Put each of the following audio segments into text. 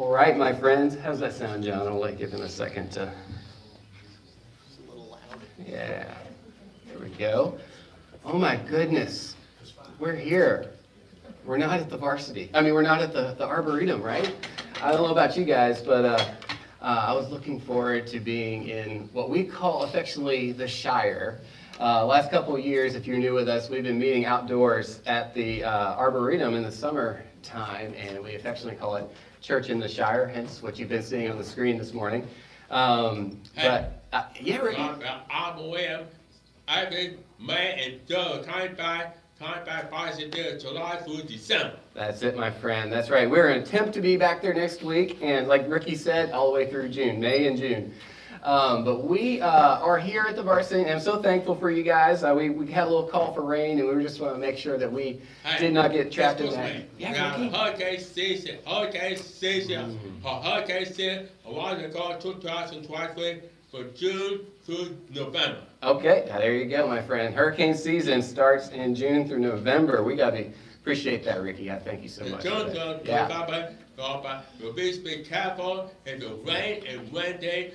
All right, my friends. How's that sound, John? I'll like give him a second to. It's a little loud. Yeah. There we go. Oh my goodness. We're here. We're not at the varsity. I mean, we're not at the, the Arboretum, right? I don't know about you guys, but uh, uh, I was looking forward to being in what we call affectionately the Shire. Uh, last couple of years, if you're new with us, we've been meeting outdoors at the uh, Arboretum in the summertime, and we affectionately call it Church in the Shire, hence what you've been seeing on the screen this morning. Um, but, uh, yeah, Ricky. I'm aware, I've been May and Joe, time back, time back, positive, July through December. That's it, my friend. That's right. We're in attempt to be back there next week, and like Ricky said, all the way through June, May and June. Um, but we uh, are here at the varsity, and I'm so thankful for you guys. Uh, we, we had a little call for rain, and we just want to make sure that we Hey, did not get trapped in excuse that. me. Yeah, We got hurricane season, hurricane season, Mm. hurricane season, a while ago, two thousand twenty, from June through November. Okay, there you go, my friend. Hurricane season starts in June through November. We got to appreciate that, Ricky. I thank you so much. June for to that. Yeah. November, go back, so please be careful in the rain and wind day,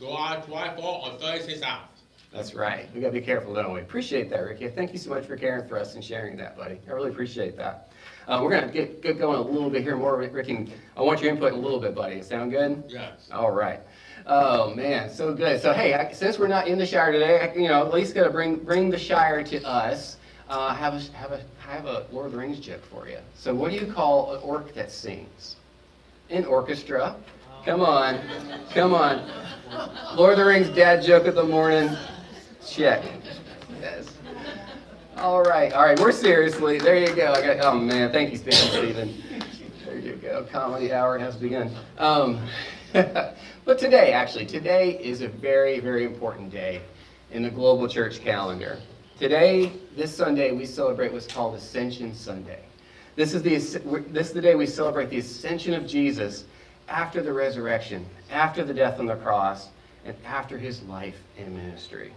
go out drive on Thursdays hours. That's right. We got to be careful, don't we? Appreciate that, Ricky. Thank you so much for caring for us and sharing that, buddy. I really appreciate that. Uh, we're going to get, get going a little bit here more, Ricky. I want your input a little bit, buddy. Sound good? Yes. All right. Oh man, so good. So hey, I, since we're not in the Shire today, I, you know, at least gotta bring bring the Shire to us. Uh, have a have a have a Lord of the Rings joke for you. So what do you call an orc that sings? An orchestra. Come on, come on. Lord of the Rings dad joke of the morning. Check. Yes. All right, all right. We're seriously. There you go. I got. Oh man, thank you, Stephen. Stephen. There you go. Comedy hour has begun. Um, but today, actually, today is a very, very important day in the global church calendar. Today, this Sunday, we celebrate what's called Ascension Sunday. This is, the, this is the day we celebrate the ascension of Jesus after the resurrection, after the death on the cross, and after his life and ministry.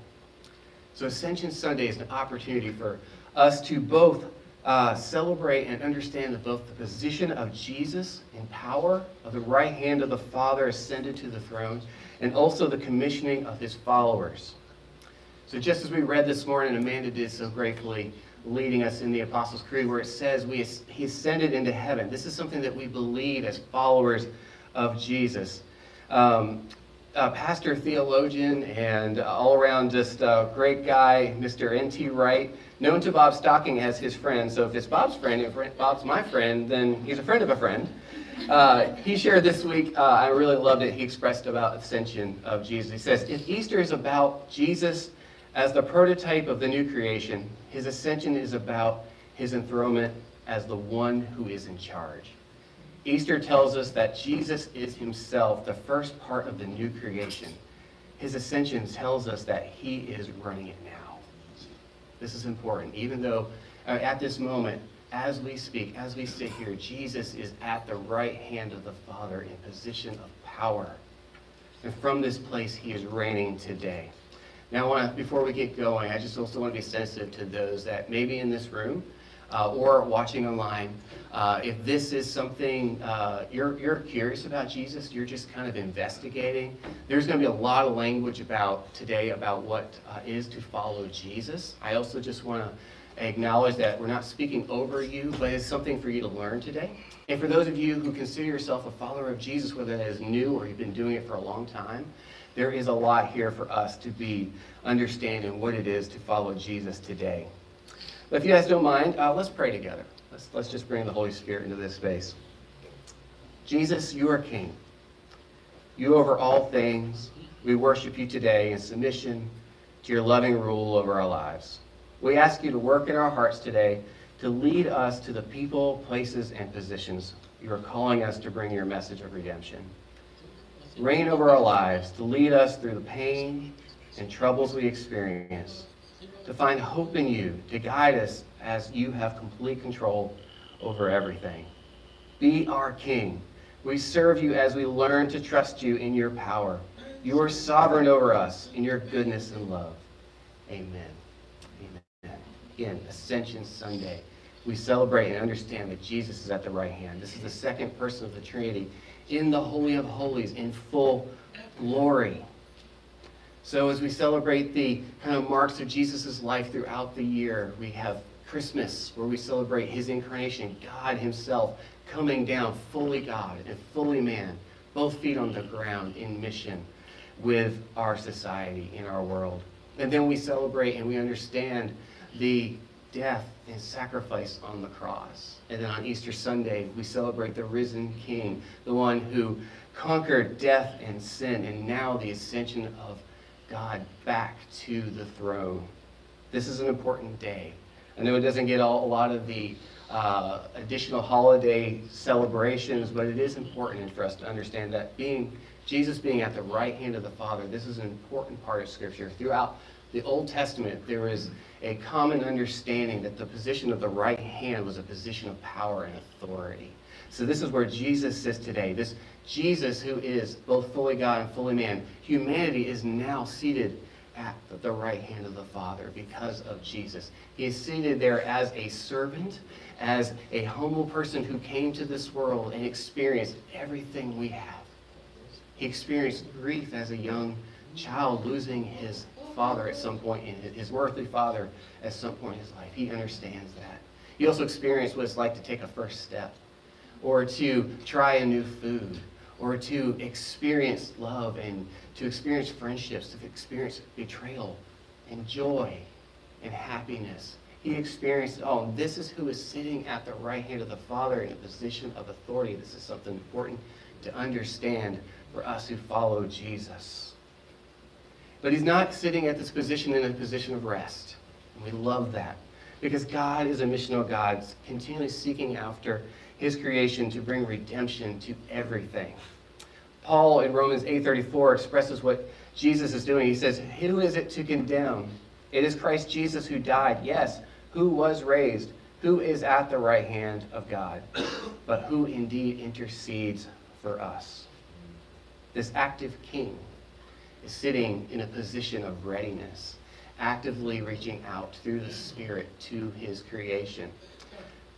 So Ascension Sunday is an opportunity for us to both uh, celebrate and understand both the position of Jesus in power, of the right hand of the Father ascended to the throne, and also the commissioning of his followers. So just as we read this morning, Amanda did so gratefully, leading us in the Apostles' Creed, where it says we, he ascended into heaven. This is something that we believe as followers of Jesus. Um, pastor, theologian, and all around just a great guy, Mr. N.T. Wright, known to Bob Stocking as his friend. So if it's Bob's friend, if Bob's my friend, then he's a friend of a friend. Uh, he shared this week, uh, I really loved it, he expressed about ascension of Jesus. He says, if Easter is about Jesus as the prototype of the new creation, his ascension is about his enthronement as the one who is in charge. Easter tells us that Jesus is himself the first part of the new creation. His ascension tells us that he is running it now. This is important. Even though uh, at this moment, as we speak, as we sit here, Jesus is at the right hand of the Father in position of power. And from this place, he is reigning today. Now, I want to, before we get going, I just also want to be sensitive to those that may be in this room uh, or watching online. Uh, if this is something uh, you're, you're curious about Jesus, you're just kind of investigating, there's going to be a lot of language about today about what uh, is to follow Jesus. I also just want to acknowledge that we're not speaking over you, but it's something for you to learn today. And for those of you who consider yourself a follower of Jesus, whether that is new or you've been doing it for a long time, there is a lot here for us to be understanding what it is to follow Jesus today. But if you guys don't mind, uh, let's pray together. Let's, let's just bring the Holy Spirit into this space. Jesus, you are King. You over all things. We worship you today in submission to your loving rule over our lives. We ask you to work in our hearts today to lead us to the people, places, and positions you are calling us to bring your message of redemption. Reign over our lives, to lead us through the pain and troubles we experience, to find hope in you, to guide us as you have complete control over everything. Be our King. We serve you as we learn to trust you in your power. You are sovereign over us in your goodness and love. Amen. Amen. Again, Ascension Sunday. we celebrate and understand that Jesus is at the right hand. This is the second person of the Trinity in the Holy of Holies in full glory. So as we celebrate the kind of marks of Jesus' life throughout the year, we have Christmas, where we celebrate his incarnation, God himself coming down, fully God and fully man, both feet on the ground in mission with our society, in our world. And then we celebrate and we understand the death and sacrifice on the cross. And then on Easter Sunday, we celebrate the risen King, the one who conquered death and sin, and now the ascension of God back to the throne. This is an important day. I know it doesn't get all, a lot of the uh, additional holiday celebrations, but it is important for us to understand that being Jesus being at the right hand of the Father, this is an important part of Scripture. Throughout the Old Testament, there is a common understanding that the position of the right hand was a position of power and authority. So this is where Jesus sits today. This Jesus, who is both fully God and fully man, humanity is now seated at the right hand of the Father because of Jesus. He is seated there as a servant, as a humble person who came to this world and experienced everything we have. He experienced grief as a young child, losing his father at some point in his earthly father at some point in his life. He understands that. He also experienced what it's like to take a first step or to try a new food or to experience love and to experience friendships, to experience betrayal and joy and happiness. He experienced, oh, this is who is sitting at the right hand of the Father in a position of authority. This is something important to understand for us who follow Jesus. But he's not sitting at this position in a position of rest. And we love that. Because God is a missional God, continually seeking after his creation to bring redemption to everything. Paul in Romans 8:34 expresses what Jesus is doing. He says, "Who is it to condemn? It is Christ Jesus who died, yes, who was raised, who is at the right hand of God, but who indeed intercedes for us." This active king is sitting in a position of readiness, actively reaching out through the Spirit to his creation.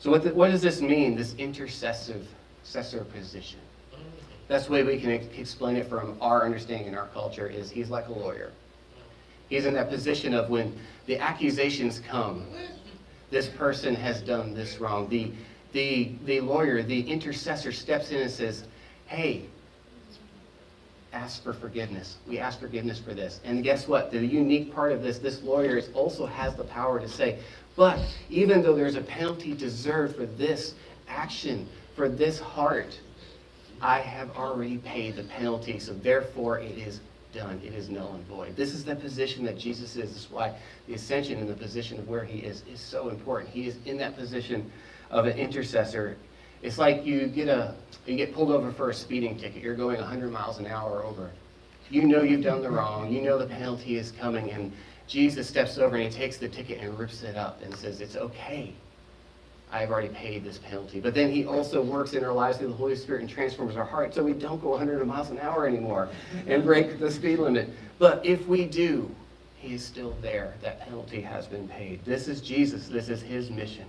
So what, the, what does this mean, this intercessive successor position? Best way we can explain it from our understanding in our culture is he's like a lawyer. He's in that position of when the accusations come, this person has done this wrong. The, the, the lawyer, the intercessor steps in and says, hey, ask for forgiveness. We ask forgiveness for this. And guess what? The unique part of this, this lawyer is also has the power to say, but even though there's a penalty deserved for this action, for this heart, I have already paid the penalty, so therefore it is done. It is null and void. This is the position that Jesus is. This is why the ascension and the position of where he is is so important. He is in that position of an intercessor. It's like you get a you get pulled over for a speeding ticket. You're going 100 miles an hour over. You know you've done the wrong. You know the penalty is coming, and Jesus steps over and he takes the ticket and rips it up and says, It's okay. I've already paid this penalty. But then he also works in our lives through the Holy Spirit and transforms our heart so we don't go 100 miles an hour anymore and mm-hmm. break the speed limit. But if we do, he is still there. That penalty has been paid. This is Jesus. This is his mission.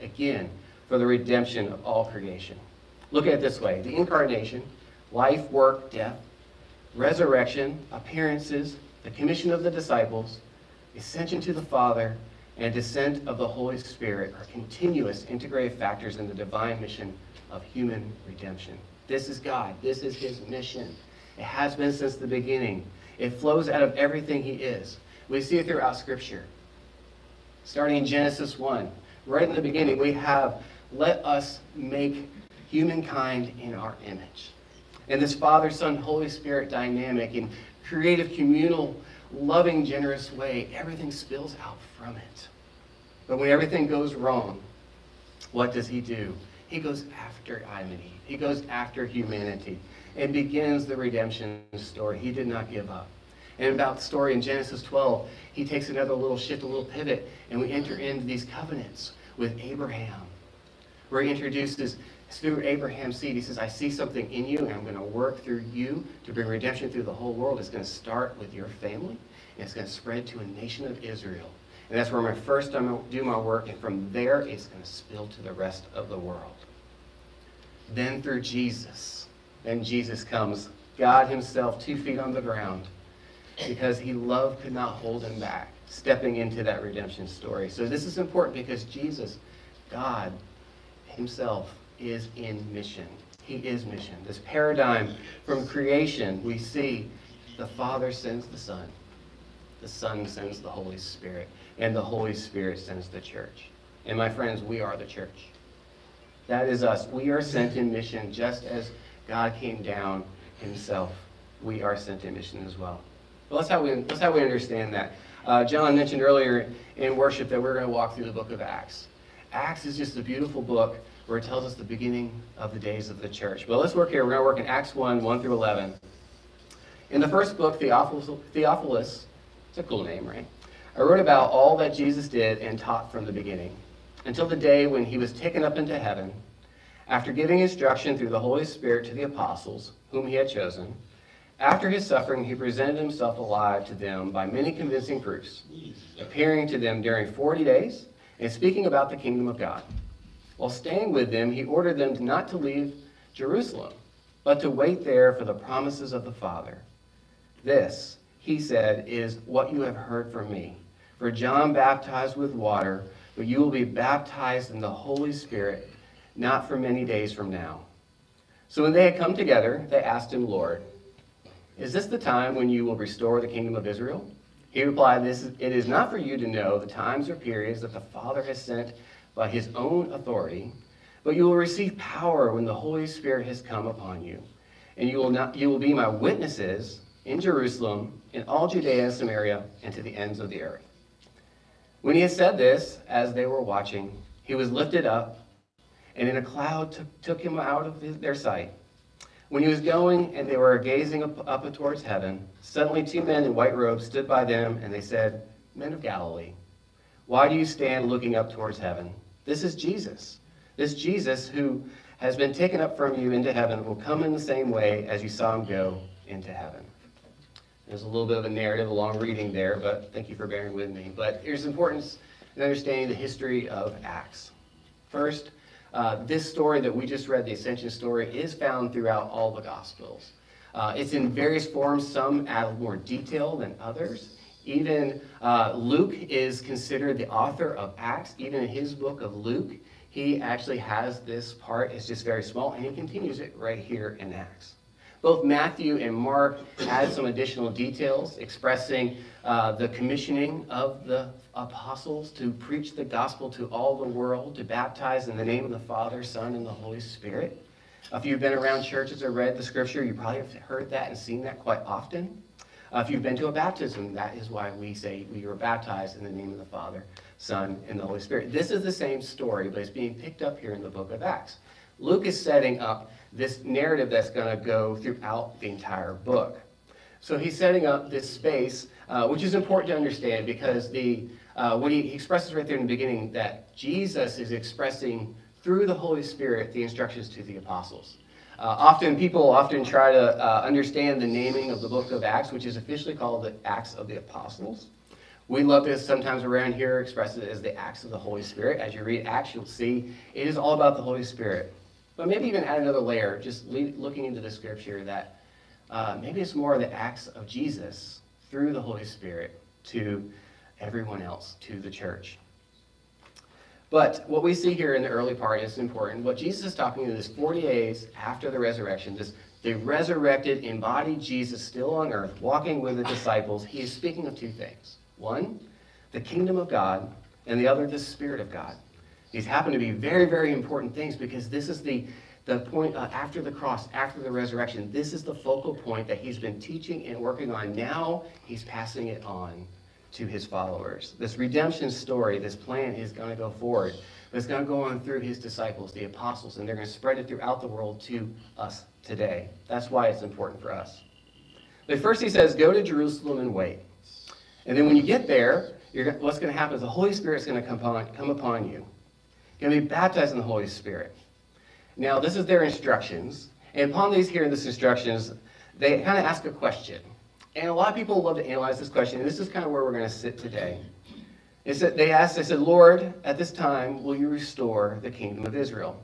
Again, for the redemption of all creation. Look at it this way the incarnation, life, work, death, resurrection, appearances, the commission of the disciples, ascension to the Father, and descent of the Holy Spirit are continuous integrative factors in the divine mission of human redemption. This is God. This is his mission. It has been since the beginning. It flows out of everything he is. We see it throughout Scripture. Starting in Genesis 1, right in the beginning, we have, let us make humankind in our image. And this Father, Son, Holy Spirit dynamic in creative, communal, loving, generous way, everything spills out from it. But when everything goes wrong, what does he do? He goes after Adam. He goes after humanity and begins the redemption story. He did not give up. And about the story in Genesis 12, he takes another little shift, a little pivot, and we enter into these covenants with Abraham, where he introduces through Abraham's seed. He says, I see something in you, and I'm going to work through you to bring redemption through the whole world. It's going to start with your family, and it's going to spread to a nation of Israel. And that's where I'm going to first do my work, and from there, it's going to spill to the rest of the world. Then through Jesus, then Jesus comes, God Himself, two feet on the ground, because He love could not hold Him back, stepping into that redemption story. So this is important because Jesus, God Himself, is in mission. He is mission. This paradigm from creation, we see the Father sends the Son, the Son sends the Holy Spirit, and the Holy Spirit sends the church. And my friends, we are the church. That is us. We are sent in mission just as God came down himself. We are sent in mission as well. Let's how we, let's how we understand that. Uh, John mentioned earlier in worship that we're going to walk through the book of Acts. Acts is just a beautiful book where it tells us the beginning of the days of the church. Well, let's work here. We're going to work in Acts 1, 1 through 11. In the first book, Theophilus, Theophilus it's a cool name, right? I wrote about all that Jesus did and taught from the beginning until the day when he was taken up into heaven, after giving instruction through the Holy Spirit to the apostles, whom he had chosen. After his suffering, he presented himself alive to them by many convincing proofs, appearing to them during 40 days and speaking about the kingdom of God. While staying with them, he ordered them not to leave Jerusalem, but to wait there for the promises of the Father. This, he said, is what you have heard from me. For John baptized with water, but you will be baptized in the Holy Spirit not for many days from now. So when they had come together, they asked him, Lord, is this the time when you will restore the kingdom of Israel? He replied, this is, It is not for you to know the times or periods that the Father has sent by his own authority, but you will receive power when the Holy Spirit has come upon you. And you will, not, you will be my witnesses in Jerusalem, in all Judea and Samaria, and to the ends of the earth. When he had said this, as they were watching, he was lifted up, and in a cloud took, took him out of his, their sight. When he was going and they were gazing up, up towards heaven, suddenly two men in white robes stood by them, and they said, Men of Galilee, why do you stand looking up towards heaven? This is Jesus. This Jesus who has been taken up from you into heaven will come in the same way as you saw him go into heaven. There's a little bit of a narrative, a long reading there, but thank you for bearing with me. But there's importance in understanding the history of Acts. First, uh, this story that we just read, the Ascension story, is found throughout all the Gospels. Uh, it's in various forms, some add more detail than others. Even uh, Luke is considered the author of Acts. Even in his book of Luke, he actually has this part. It's just very small, and he continues it right here in Acts. Both Matthew and Mark add some additional details expressing uh, the commissioning of the apostles to preach the gospel to all the world, to baptize in the name of the Father, Son, and the Holy Spirit. If you've been around churches or read the scripture, you probably have heard that and seen that quite often. Uh, if you've been to a baptism, that is why we say we were baptized in the name of the Father, Son, and the Holy Spirit. This is the same story, but it's being picked up here in the book of Acts. Luke is setting up this narrative that's going to go throughout the entire book. So he's setting up this space, uh, which is important to understand because the uh, he, he expresses right there in the beginning that Jesus is expressing through the Holy Spirit the instructions to the apostles. Uh, often people often try to uh, understand the naming of the book of Acts, which is officially called the Acts of the Apostles. We love this sometimes around here, express it as the Acts of the Holy Spirit. As you read Acts, you'll see it is all about the Holy Spirit. But maybe even add another layer, just looking into the scripture, that uh, maybe it's more the acts of Jesus through the Holy Spirit to everyone else, to the church. But what we see here in the early part is important. What Jesus is talking to this 40 days after the resurrection, this the resurrected, embodied Jesus still on earth, walking with the disciples, he is speaking of two things. One, the kingdom of God, and the other, the Spirit of God. These happen to be very, very important things because this is the, the point uh, after the cross, after the resurrection. This is the focal point that he's been teaching and working on. Now he's passing it on to his followers. This redemption story, this plan is going to go forward. But it's going to go on through his disciples, the apostles, and they're going to spread it throughout the world to us today. That's why it's important for us. But first he says, go to Jerusalem and wait. And then when you get there, what's going to happen is the Holy Spirit is going to come upon, come upon you You're going to be baptized in the Holy Spirit. Now, this is their instructions. And upon these hearing this instructions, they kind of ask a question. And a lot of people love to analyze this question. And this is kind of where we're going to sit today. It said, they asked, they said, Lord, at this time, will you restore the kingdom of Israel?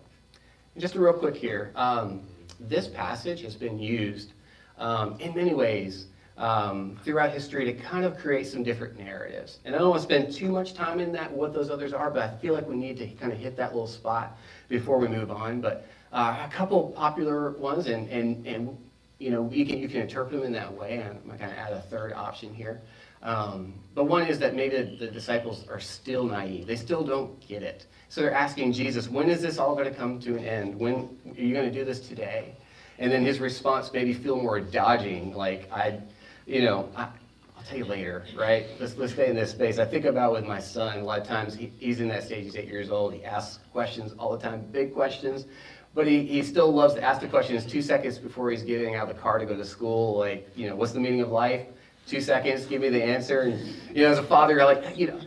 And just a real quick here. Um, this passage has been used um, in many ways um, throughout history to kind of create some different narratives. And I don't want to spend too much time in that, what those others are, but I feel like we need to kind of hit that little spot before we move on. But uh, a couple popular ones, and, and, and you know, you can, you can interpret them in that way. And I'm going to add a third option here. Um, but one is that maybe the, the disciples are still naive. They still don't get it. So they're asking Jesus, when is this all going to come to an end? When are you going to do this today? And then his response maybe feel more dodging, like I, you know, I, will tell you later, right? Let's, let's stay in this space. I think about with my son, a lot of times he, he's in that stage, he's eight years old, he asks questions all the time, big questions, but he, he still loves to ask the questions two seconds before he's getting out of the car to go to school, like, you know, what's the meaning of life? Two seconds, give me the answer. And, you know, as a father, you're like, you know,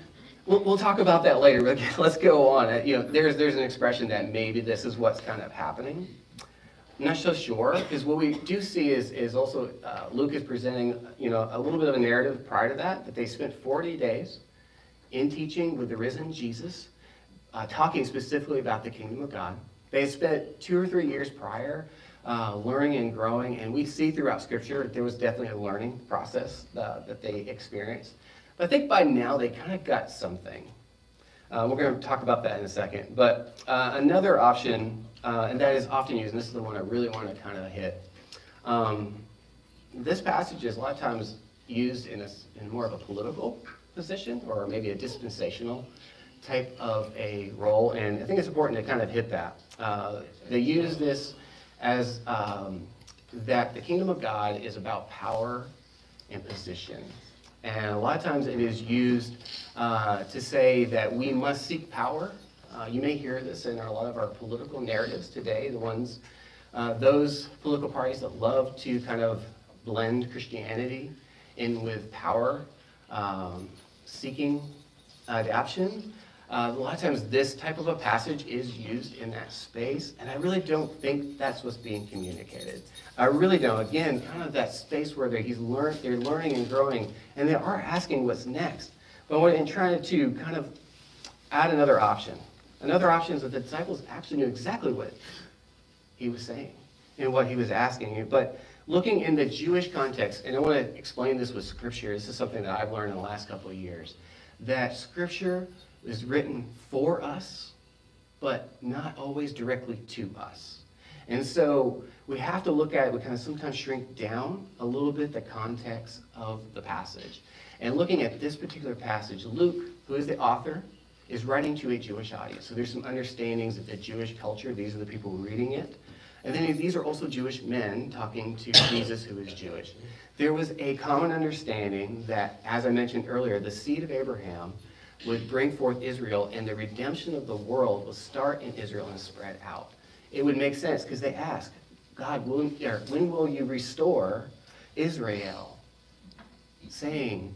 we'll, we'll talk about that later, but let's go on. You know, there's, there's an expression that maybe this is what's kind of happening. I'm not so sure, because what we do see is, is also uh, Luke is presenting, you know, a little bit of a narrative prior to that, that they spent 40 days in teaching with the risen Jesus, uh, talking specifically about the kingdom of God. They had spent two or three years prior uh, learning and growing, and we see throughout Scripture that there was definitely a learning process uh, that they experienced. But I think by now they kind of got something. Uh, we're going to talk about that in a second. But uh, another option uh, and that is often used, and this is the one I really want to kind of hit. Um, this passage is a lot of times used in, a, in more of a political position or maybe a dispensational type of a role, and I think it's important to kind of hit that. Uh, they use this as um, that the kingdom of God is about power and position. And a lot of times it is used uh, to say that we must seek power uh, you may hear this in a lot of our political narratives today, the ones, uh, those political parties that love to kind of blend Christianity in with power, um, seeking adoption. Uh, a lot of times this type of a passage is used in that space, and I really don't think that's what's being communicated. I really don't. Again, kind of that space where they're, he's learn, they're learning and growing, and they are asking what's next. But when in trying to kind of add another option, Another option is that the disciples actually knew exactly what he was saying and what he was asking. But looking in the Jewish context, and I want to explain this with Scripture, this is something that I've learned in the last couple of years, that Scripture is written for us, but not always directly to us. And so we have to look at it, we kind of sometimes shrink down a little bit the context of the passage. And looking at this particular passage, Luke, who is the author, is writing to a Jewish audience. So there's some understandings of the Jewish culture. These are the people reading it. And then these are also Jewish men talking to Jesus, who is Jewish. There was a common understanding that, as I mentioned earlier, the seed of Abraham would bring forth Israel, and the redemption of the world would start in Israel and spread out. It would make sense because they ask, God, when, when will you restore Israel? Saying,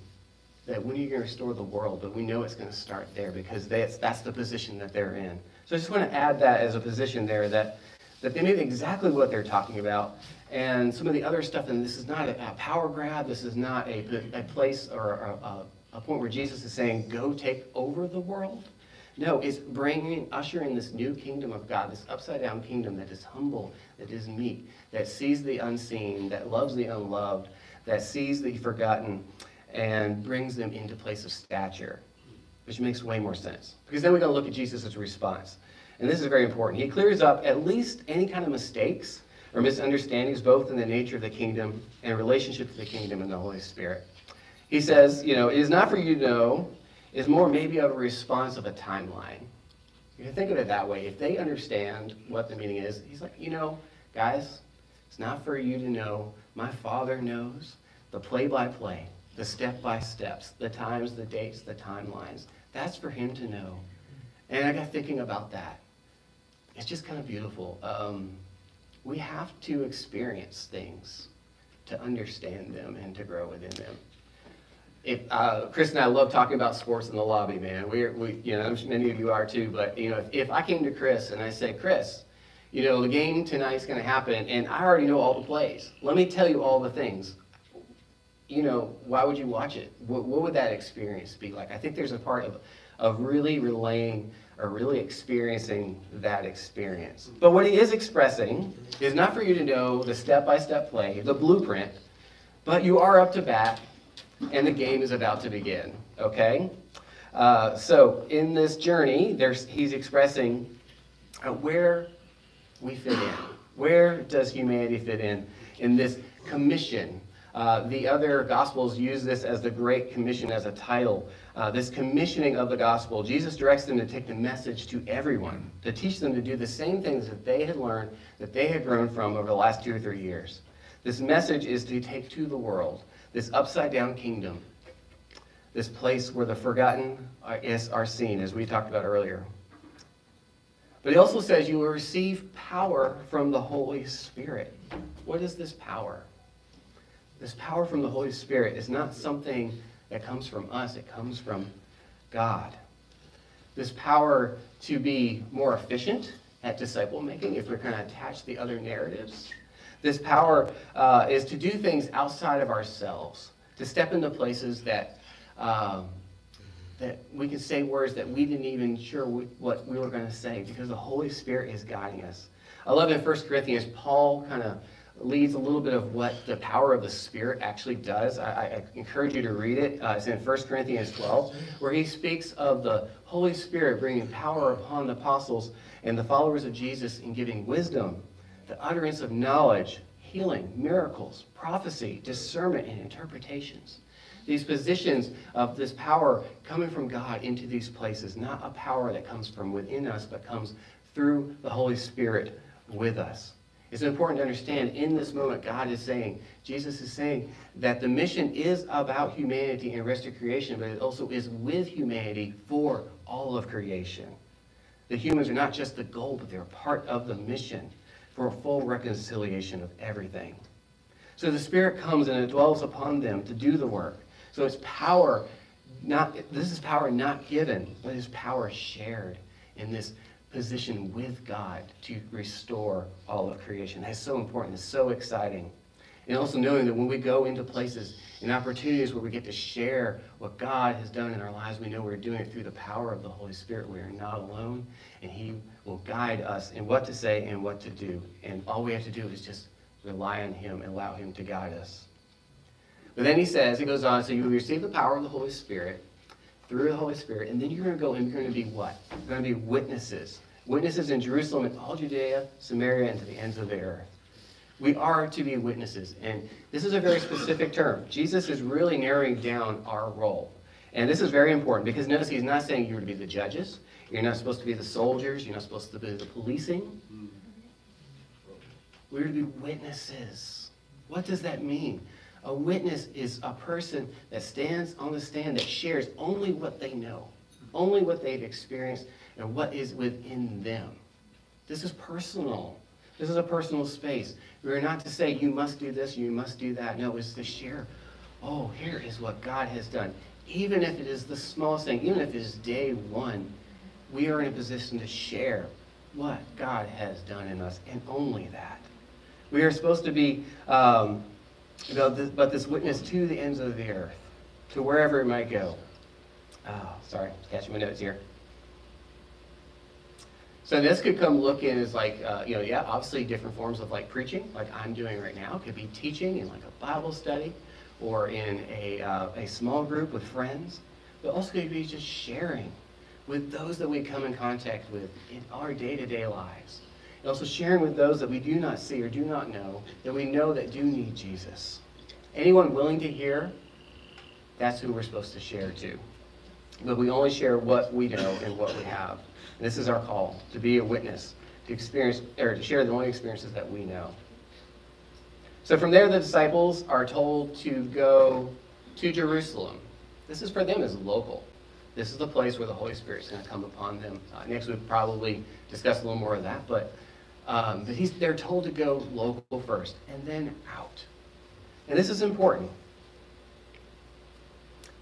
that when are you going to restore the world? But we know it's going to start there because that's, that's the position that they're in. So I just want to add that as a position there that, that they knew exactly what they're talking about. And some of the other stuff, and this is not a, a power grab, this is not a, a place or a, a, a point where Jesus is saying, go take over the world. No, it's bringing, ushering this new kingdom of God, this upside down kingdom that is humble, that is meek, that sees the unseen, that loves the unloved, that sees the forgotten, and brings them into place of stature, which makes way more sense. Because then we're going to look at Jesus' response. And this is very important. He clears up at least any kind of mistakes or misunderstandings, both in the nature of the kingdom and relationship to the kingdom and the Holy Spirit. He says, you know, it is not for you to know, is more maybe of a response of a timeline. You can think of it that way. If they understand what the meaning is, he's like, you know, guys, it's not for you to know. My Father knows the play by play the step by steps, the times, the dates, the timelines. That's for him to know. And I got thinking about that. It's just kind of beautiful. Um, we have to experience things to understand them and to grow within them. If, uh, Chris and I love talking about sports in the lobby, man. We're, we, you know, many of you are too. But you know, if, if I came to Chris and I said, Chris, you know, the game tonight's going to happen, and I already know all the plays. Let me tell you all the things you know, why would you watch it? What, what would that experience be like? I think there's a part of, of really relaying or really experiencing that experience. But what he is expressing is not for you to know the step by step play, the blueprint, but you are up to bat and the game is about to begin, okay? Uh, so in this journey, there's, he's expressing uh, where we fit in. Where does humanity fit in in this commission? Uh, the other gospels use this as the Great Commission as a title. Uh, this commissioning of the gospel, Jesus directs them to take the message to everyone, to teach them to do the same things that they had learned, that they had grown from over the last two or three years. This message is to take to the world this upside down kingdom, this place where the forgotten are, is, are seen, as we talked about earlier. But he also says you will receive power from the Holy Spirit. What is this power? This power from the Holy Spirit is not something that comes from us, it comes from God. This power to be more efficient at disciple making, if we're going to attach the other narratives. This power uh, is to do things outside of ourselves, to step into places that um, that we can say words that we didn't even sure what we were going to say because the Holy Spirit is guiding us. I love in 1 Corinthians, Paul kind of leads a little bit of what the power of the Spirit actually does. I, I encourage you to read it. Uh, it's in 1 Corinthians 12, where he speaks of the Holy Spirit bringing power upon the apostles and the followers of Jesus in giving wisdom, the utterance of knowledge, healing, miracles, prophecy, discernment, and interpretations these positions of this power coming from God into these places, not a power that comes from within us, but comes through the Holy Spirit with us. It's important to understand in this moment, God is saying, Jesus is saying that the mission is about humanity and rest of creation, but it also is with humanity for all of creation. The humans are not just the goal, but they're part of the mission for a full reconciliation of everything. So the Spirit comes and it dwells upon them to do the work. So it's power, not, this is power not given, but it's power shared in this position with God to restore all of creation. That's so important. It's so exciting. And also knowing that when we go into places and opportunities where we get to share what God has done in our lives, we know we're doing it through the power of the Holy Spirit. We are not alone, and He will guide us in what to say and what to do. And all we have to do is just rely on Him and allow Him to guide us. But then he says, he goes on, so you will receive the power of the Holy Spirit through the Holy Spirit, and then you're going to go and you're going to be what? You're going to be witnesses. Witnesses in Jerusalem and all Judea, Samaria, and to the ends of the earth. We are to be witnesses. And this is a very specific term. Jesus is really narrowing down our role. And this is very important because notice he's not saying you're to be the judges, you're not supposed to be the soldiers, you're not supposed to be the policing. Hmm. We're to be witnesses. What does that mean? A witness is a person that stands on the stand that shares only what they know, only what they've experienced, and what is within them. This is personal. This is a personal space. We are not to say, you must do this, you must do that. No, it's to share, oh, here is what God has done. Even if it is the smallest thing, even if it is day one, we are in a position to share what God has done in us, and only that. We are supposed to be um, about this, but this witness to the ends of the earth, to wherever it might go. Oh, sorry, catching my notes here. So this could come looking as like, uh, you know, yeah, obviously different forms of like preaching, like I'm doing right now. It could be teaching in like a Bible study or in a, uh, a small group with friends. But also could be just sharing with those that we come in contact with in our day-to-day -day lives. And also sharing with those that we do not see or do not know, that we know that do need Jesus. Anyone willing to hear, that's who we're supposed to share to. But we only share what we know and what we have. And this is our call, to be a witness, to experience, or to share the only experiences that we know. So from there, the disciples are told to go to Jerusalem. This is for them as local. This is the place where the Holy Spirit is going to come upon them. Uh, next week, probably discuss a little more of that. But um, but they're told to go local first and then out. And this is important.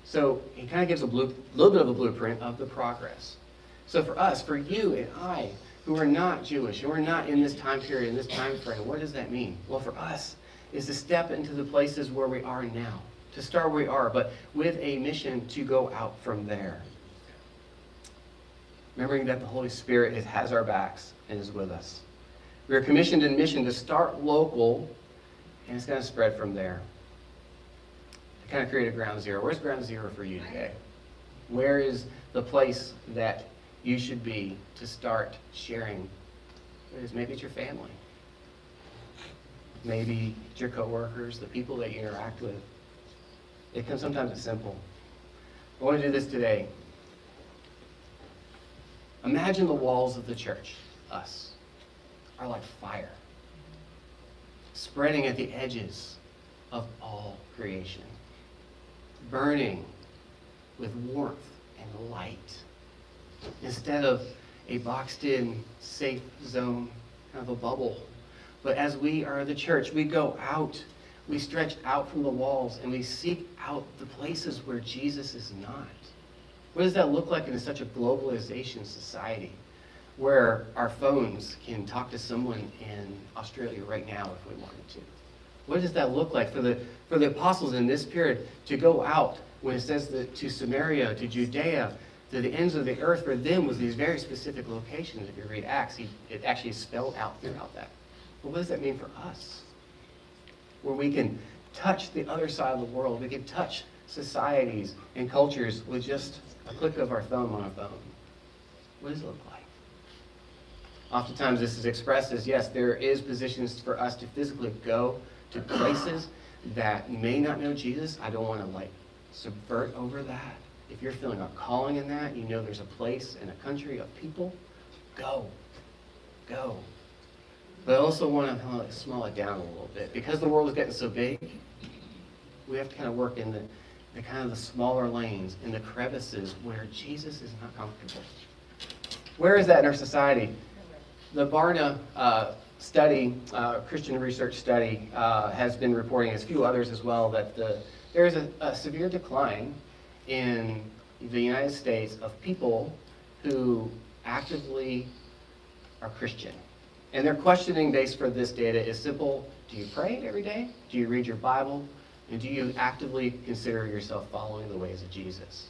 So he kind of gives a blue, little bit of a blueprint of the progress. So for us, for you and I, who are not Jewish, who are not in this time period, in this time frame, what does that mean? Well, for us, is to step into the places where we are now, to start where we are, but with a mission to go out from there. Remembering that the Holy Spirit has our backs and is with us. We are commissioned in mission to start local, and it's going to spread from there. To kind of create a ground zero. Where's ground zero for you today? Where is the place that you should be to start sharing? Maybe it's your family. Maybe your coworkers, the people that you interact with. It can sometimes it's simple. I want to do this today. Imagine the walls of the church, us, are like fire, spreading at the edges of all creation, burning with warmth and light. Instead of a boxed in, safe zone, kind of a bubble. But as we are the church, we go out, we stretch out from the walls, and we seek out the places where Jesus is not. What does that look like in such a globalization society where our phones can talk to someone in Australia right now if we wanted to? What does that look like for the, for the apostles in this period to go out when it says that to Samaria, to Judea, to the ends of the earth for them was these very specific locations. If you read Acts, he, it actually is spelled out throughout that. What does that mean for us? Where we can touch the other side of the world, we can touch societies and cultures with just a click of our thumb on a phone. What does it look like? Oftentimes this is expressed as, yes, there is positions for us to physically go to places that may not know Jesus. I don't want to like subvert over that. If you're feeling a calling in that, you know there's a place and a country of people, go. Go. But I also want to small it down a little bit. Because the world is getting so big, we have to kind of work in the, the kind of the smaller lanes, in the crevices where Jesus is not comfortable. Where is that in our society? The Barna uh, study, uh, Christian research study, uh, has been reporting, as few others as well, that the, there is a, a severe decline in the United States of people who actively are Christian. And their questioning base for this data is simple. Do you pray every day? Do you read your Bible? And do you actively consider yourself following the ways of Jesus?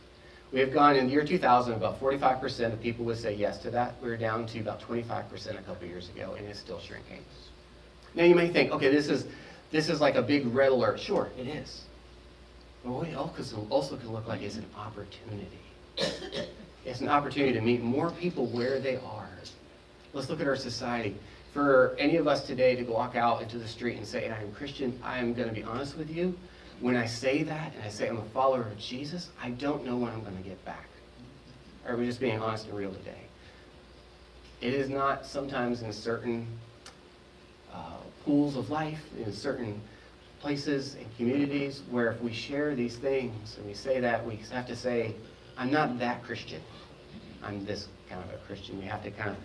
We have gone in the year 2000, about 45% of people would say yes to that. We are down to about 25% a couple years ago, and it's still shrinking. Now you may think, okay, this is, this is like a big red alert. Sure, it is. But what it also can look like is an opportunity. It's an opportunity to meet more people where they are. Let's look at our society. For any of us today to walk out into the street and say, I'm Christian, I am going to be honest with you. When I say that and I say I'm a follower of Jesus, I don't know when I'm going to get back. Are we just being honest and real today? It is not sometimes in certain uh, pools of life, in certain places and communities where if we share these things and we say that, we have to say, I'm not that Christian. I'm this kind of a Christian. We have to kind of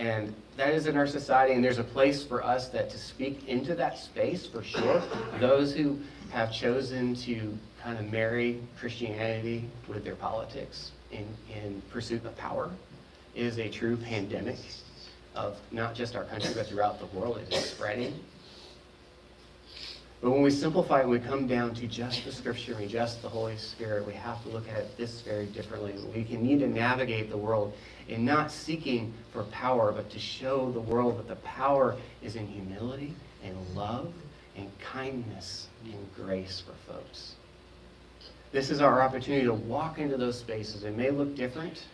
and that is in our society, and there's a place for us that to speak into that space for sure. Those who have chosen to kind of marry Christianity with their politics in, in pursuit of power is a true pandemic of not just our country, but throughout the world. It is spreading. But when we simplify and we come down to just the scripture and just the Holy Spirit, we have to look at it this very differently. We can need to navigate the world in not seeking for power, but to show the world that the power is in humility and love and kindness and grace for folks. This is our opportunity to walk into those spaces. It may look different,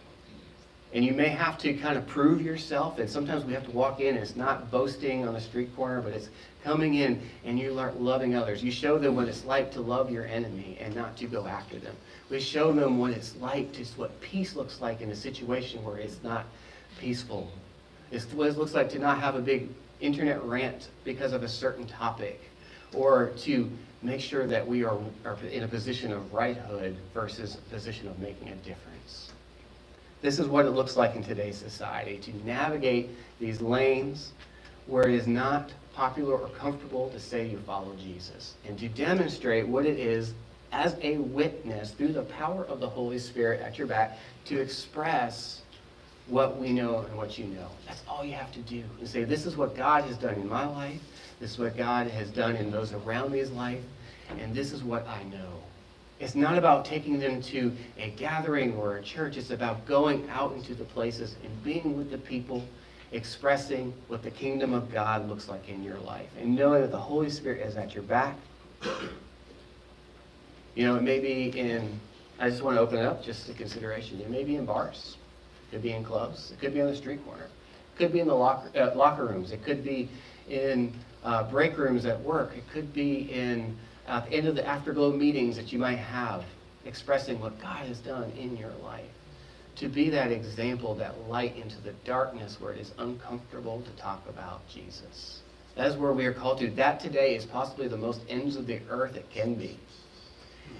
and you may have to kind of prove yourself, and sometimes we have to walk in, and it's not boasting on the street corner, but it's coming in and you are loving others. You show them what it's like to love your enemy and not to go after them. We show them what it's like, just what peace looks like in a situation where it's not peaceful. It's what it looks like to not have a big internet rant because of a certain topic, or to make sure that we are, are in a position of righthood versus a position of making a difference. This is what it looks like in today's society, to navigate these lanes where it is not popular or comfortable to say you follow Jesus, and to demonstrate what it is as a witness through the power of the Holy Spirit at your back to express what we know and what you know. That's all you have to do. And say, this is what God has done in my life. This is what God has done in those around me's life. And this is what I know. It's not about taking them to a gathering or a church. It's about going out into the places and being with the people, expressing what the kingdom of God looks like in your life, and knowing that the Holy Spirit is at your back. You know, it may be in, I just want to open it up just to consideration. It may be in bars, it could be in clubs, it could be on the street corner, it could be in the locker, uh, locker rooms, it could be in uh, break rooms at work, it could be in Uh, at the end of the afterglow meetings that you might have, expressing what God has done in your life. To be that example, that light into the darkness where it is uncomfortable to talk about Jesus. That is where we are called to. That today is possibly the most ends of the earth it can be.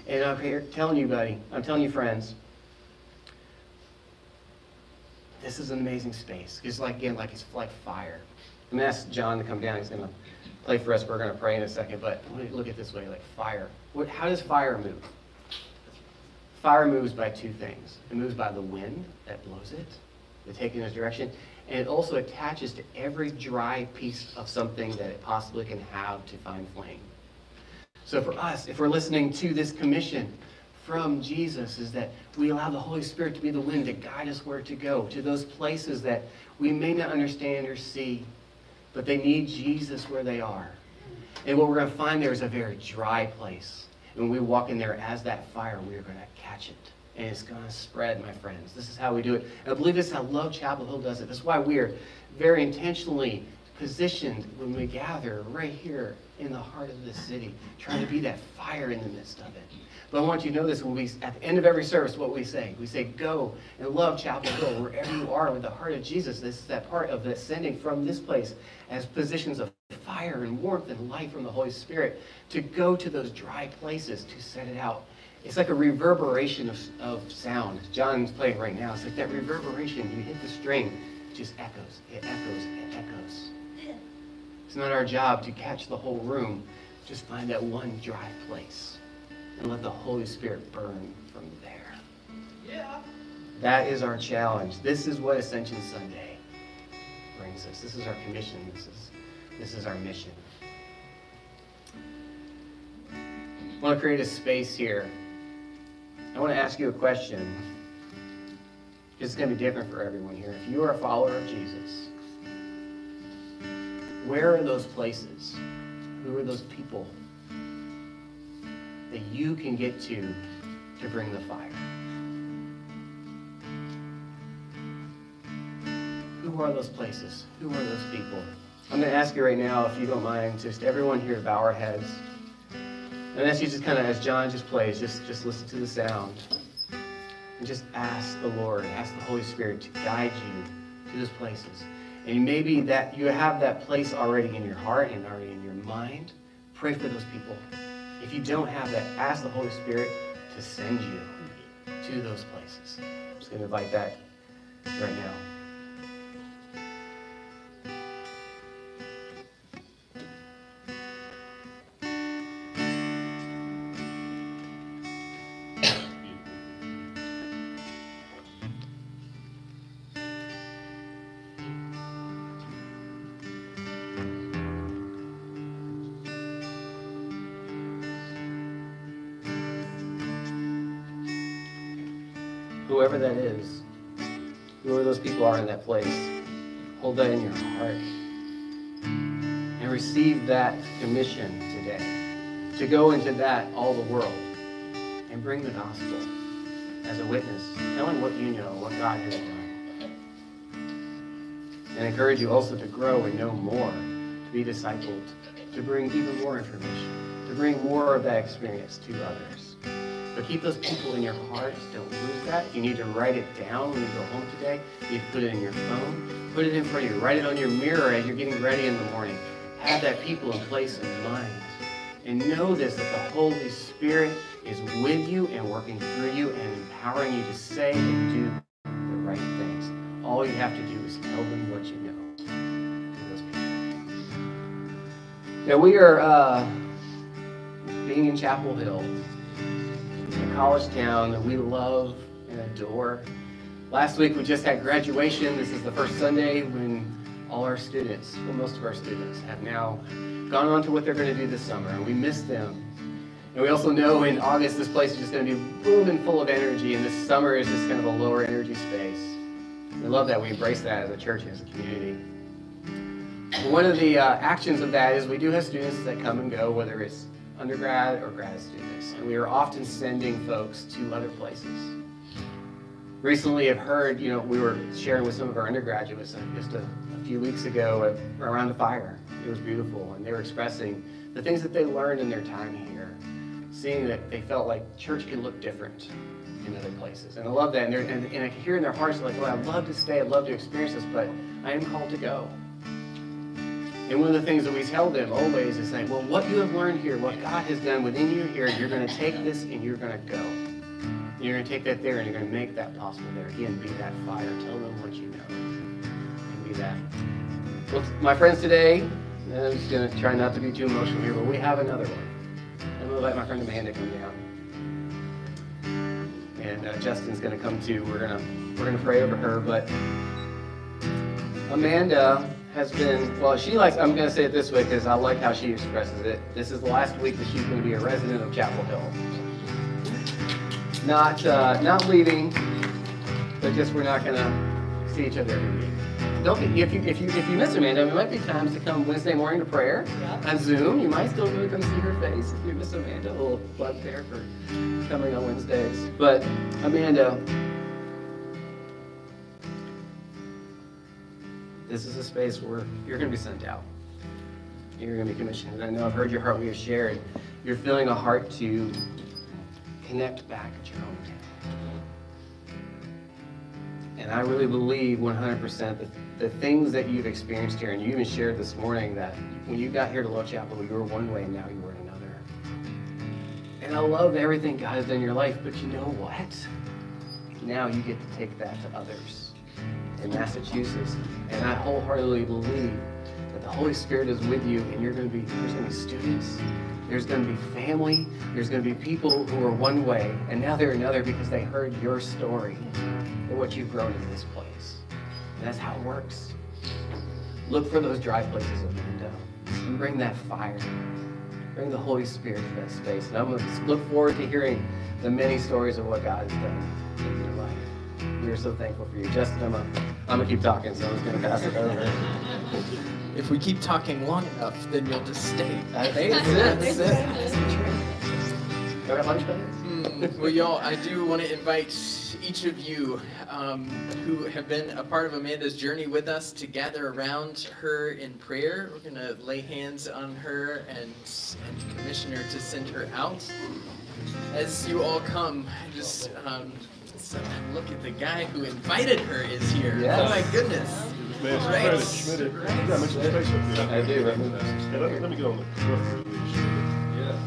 And I'm here telling you, buddy, I'm telling you, friends, this is an amazing space. It's like, again, like it's like fire. I'm going to ask John to come down. He's going to play for us. We're going to pray in a second. But look at this way, like fire. What, how does fire move? Fire moves by two things. It moves by the wind that blows it, they take it in a direction, and it also attaches to every dry piece of something that it possibly can have to find flame. So for us, if we're listening to this commission from Jesus, is that we allow the Holy Spirit to be the wind to guide us where to go, to those places that we may not understand or see, but they need Jesus where they are. And what we're going to find there is a very dry place. And when we walk in there as that fire, we are going to catch it. And it's going to spread, my friends. This is how we do it. And I believe this is how Love Chapel Hill does it. That's why we are very intentionally positioned when we gather right here in the heart of this city, trying to be that fire in the midst of it. But I want you to know this when we, at the end of every service, what we say. We say, go and love Chapel Hill wherever you are with the heart of Jesus. This is that part of that sending from this place as positions of fire and warmth and light from the Holy Spirit to go to those dry places to set it out. It's like a reverberation of, of sound. John's playing right now. It's like that reverberation. You hit the string, it just echoes. It echoes. It echoes. It's not our job to catch the whole room. Just find that one dry place and let the Holy Spirit burn from there. Yeah. That is our challenge. This is what Ascension Sunday brings us. This is our commission. This is, this is our mission. I want to create a space here. I want to ask you a question. It's going to be different for everyone here. If you are a follower of Jesus, where are those places? Who are those people that you can get to to bring the fire? Who are those places? Who are those people? I'm going to ask you right now, if you don't mind, just everyone here bow our heads. And as you just kind of, as John just plays, just, just listen to the sound. And just ask the Lord, ask the Holy Spirit to guide you to those places. And maybe that you have that place already in your heart and already in your mind. Pray for those people. If you don't have that, ask the Holy Spirit to send you to those places. I'm just going to invite that right now. That commission today to go into that, all the world, and bring the gospel as a witness, telling what you know, what God has done. And encourage you also to grow and know more, to be discipled, to bring even more information, to bring more of that experience to others. But keep those people in your hearts. Don't lose that. You need to write it down when you go home today, you put it in your phone. Put it in front of you. Write it on your mirror as you're getting ready in the morning. Have that people in place in mind. And know this, that the Holy Spirit is with you and working through you and empowering you to say and do the right things. All you have to do is tell them what you know. Now, we are uh, being in Chapel Hill a college town that we love and adore. Last week we just had graduation. This is the first Sunday when all our students, well, most of our students, have now gone on to what they're going to do this summer, and we miss them. And we also know in August this place is just going to be booming full of energy, and this summer is just kind of a lower energy space. We love that. We embrace that as a church, and as a community. One of the uh, actions of that is we do have students that come and go, whether it's undergrad or grad students, and we are often sending folks to other places. Recently, I've heard, you know, we were sharing with some of our undergraduates just a, a few weeks ago around the fire. It was beautiful, and they were expressing the things that they learned in their time here, seeing that they felt like church can look different in other places. And I love that. And, and, and I can hear in their hearts, like, well, I'd love to stay, I'd love to experience this, but I am called to go. And one of the things that we tell them always is saying, well, what you have learned here, what God has done within you here, you're going to take this and you're going to go. You're going to take that there and you're going to make that possible there. Again, be that fire. Tell them what you know. And be that. Well, my friends, today, I'm just going to try not to be too emotional here, but we have another one. I'm going to let my friend Amanda come down. And uh, Justin's going to come too. We're going to we're going to pray over her, but Amanda has been, well, she likes, I'm going to say it this way because I like how she expresses it. This is the last week that she's going to be a resident of Chapel Hill. Not, uh, not leaving, but just we're not going to see each other every week. Don't be, if you if you if you miss Amanda, it might be times to come Wednesday morning to prayer yeah. on Zoom. You might still go come see her face if you miss Amanda. A little plug there for coming on Wednesdays. But Amanda, this is a space where you're going to be sent out. You're going to be commissioned. And I know I've heard your heart we have shared. You're feeling a heart to connect back at your hometown. And I really believe 100% that the things that you've experienced here, and you even shared this morning that when you got here to Love Chapel, you were one way and now you were another. And I love everything God has done in your life, but you know what? Now you get to take that to others in Massachusetts. And I wholeheartedly believe that the Holy Spirit is with you and you're going to be, there's going to be students, there's going to be family, there's going to be people who are one way and now they're another because they heard your story and what you've grown in this place. And that's how it works. Look for those dry places of Amanda and bring that fire. Bring the Holy Spirit to that space. And I'm going to look forward to hearing the many stories of what God has done in your life. We are so thankful for you. Justin, I'm going to keep talking, so I'm just going to pass it over. If we keep talking long enough, then you'll just stay. That's it. Got lunch mm, well, y'all, I do want to invite each of you um, who have been a part of Amanda's journey with us to gather around her in prayer. We're going to lay hands on her and, and commission her to send her out. As you all come, just um, look at the guy who invited her is here. Yes. Oh my goodness. Man, right. Schmidt. Schmidt. Yeah, mention the up there. I do. Right? Hey, let, let me get on the Yeah.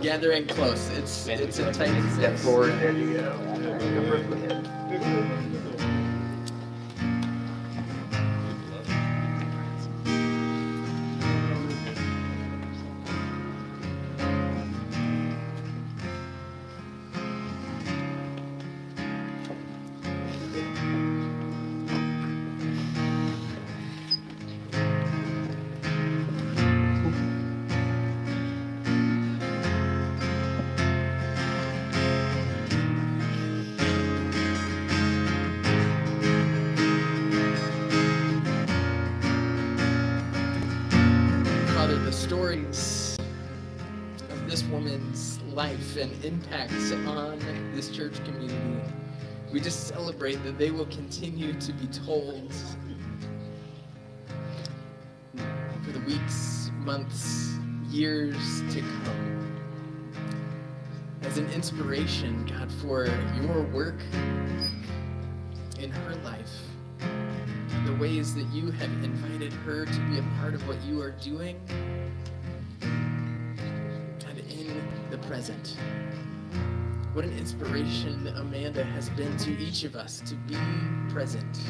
Gathering close. It's it's a tight step forward. There you go. Yeah. And impacts on this church community. We just celebrate that they will continue to be told for the weeks, months, years to come as an inspiration, God, for your work in her life, the ways that you have invited her to be a part of what you are doing present. What an inspiration Amanda has been to each of us to be present,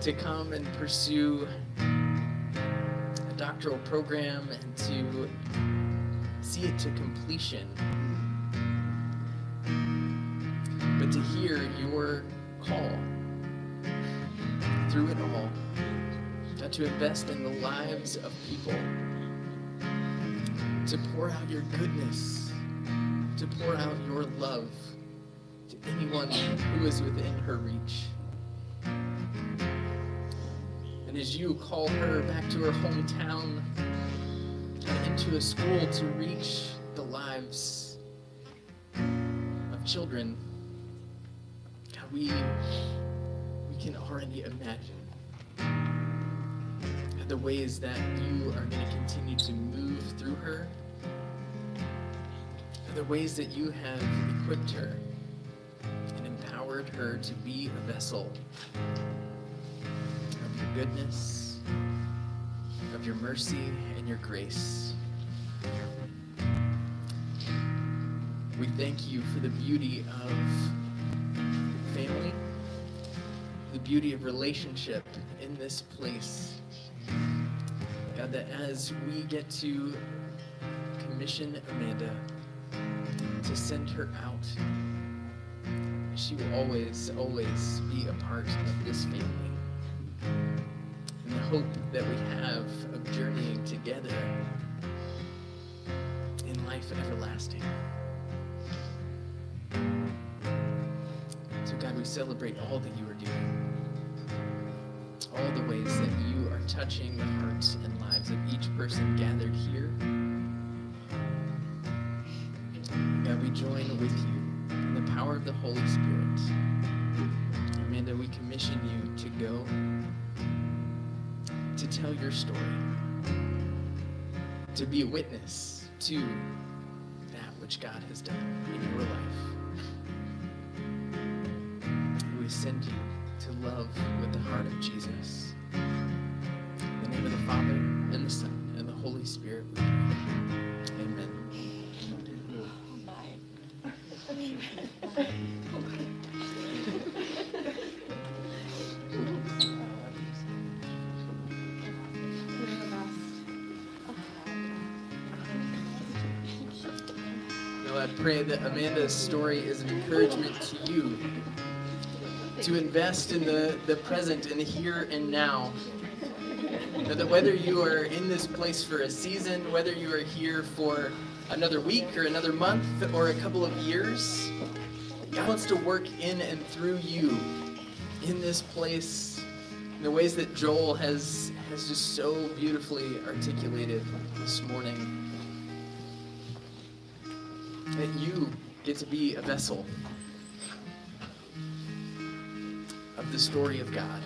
to come and pursue a doctoral program and to see it to completion. But to hear your call through it all, to invest in the lives of people to pour out your goodness, to pour out your love to anyone who is within her reach. And as you call her back to her hometown and into a school to reach the lives of children, God, we, we can already imagine the ways that you are going to continue to move through her, the ways that you have equipped her and empowered her to be a vessel of your goodness, of your mercy, and your grace. We thank you for the beauty of family, the beauty of relationship in this place. God, that as we get to commission Amanda to send her out, she will always, always be a part of this family. And the hope that we have of journeying together in life everlasting. So, God, we celebrate all that you are doing, all the ways that you are touching the hearts and lives of each person gathered here. God, we join with you in the power of the Holy Spirit. Amanda, we commission you to go to tell your story, to be a witness to that which God has done in your life. We send you to love with the heart of Jesus. In name of the Father, and the Son, and the Holy Spirit, we pray. Amen. Now I pray that Amanda's story is an encouragement to you to invest in the, the present and the here and now. That whether you are in this place for a season, whether you are here for another week or another month or a couple of years, God wants to work in and through you in this place in the ways that Joel has has just so beautifully articulated this morning. That you get to be a vessel of the story of God.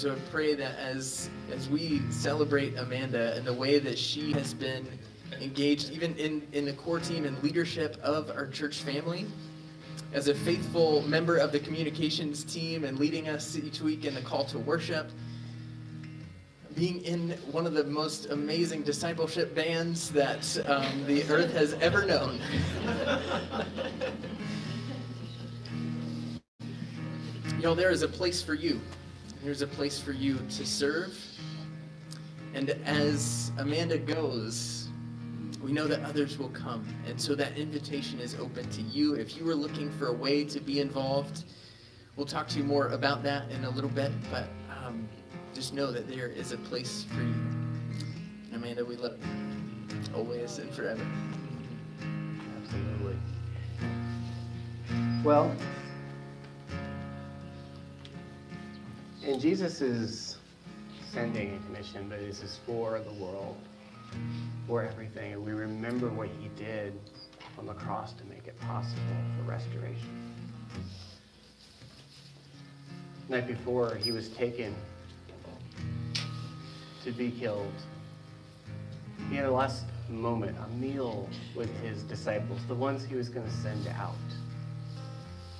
So I pray that as as we celebrate Amanda and the way that she has been engaged even in, in the core team and leadership of our church family, as a faithful member of the communications team and leading us each week in the call to worship, being in one of the most amazing discipleship bands that um, the earth has ever known. you know, there is a place for you. There's a place for you to serve. And as Amanda goes, we know that others will come. And so that invitation is open to you. If you are looking for a way to be involved, we'll talk to you more about that in a little bit. But um, just know that there is a place for you. Amanda, we love you always and forever. Absolutely. Well, and Jesus is sending a commission, but this is for the world, for everything. And we remember what he did on the cross to make it possible for restoration. The night before he was taken to be killed, he had a last moment, a meal with his disciples, the ones he was going to send out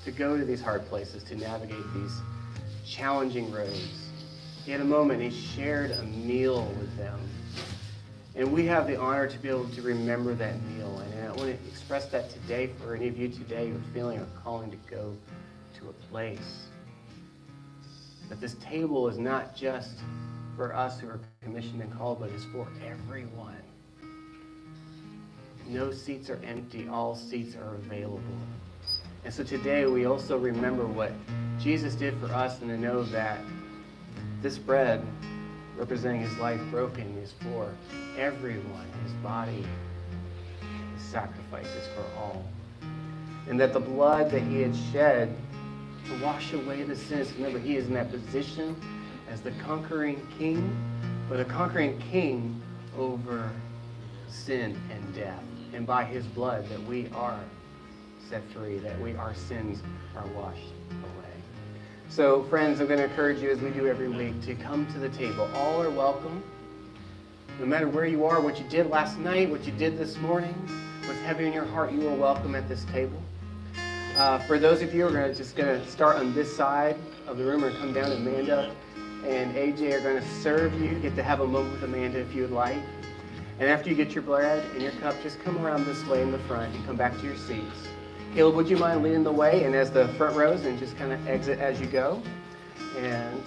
to go to these hard places, to navigate these challenging roads. He had a moment, he shared a meal with them. And we have the honor to be able to remember that meal. And I want to express that today for any of you today who are feeling a calling to go to a place. That this table is not just for us who are commissioned and called, but it's for everyone. No seats are empty, all seats are available. And so today we also remember what Jesus did for us and to know that this bread representing his life broken, is for everyone. His body his sacrifice is for all. And that the blood that he had shed to wash away the sins. Remember, he is in that position as the conquering king, but a conquering king over sin and death. And by his blood that we are set free, that we our sins are washed away. So, friends, I'm going to encourage you, as we do every week, to come to the table. All are welcome. No matter where you are, what you did last night, what you did this morning, what's heavy in your heart, you are welcome at this table. Uh, for those of you who are gonna, just going to start on this side of the room or come down, Amanda and AJ are going to serve you. You get to have a moment with Amanda if you would like. And after you get your bread and your cup, just come around this way in the front and come back to your seats. Caleb, would you mind leading the way and as the front rows and just kind of exit as you go? And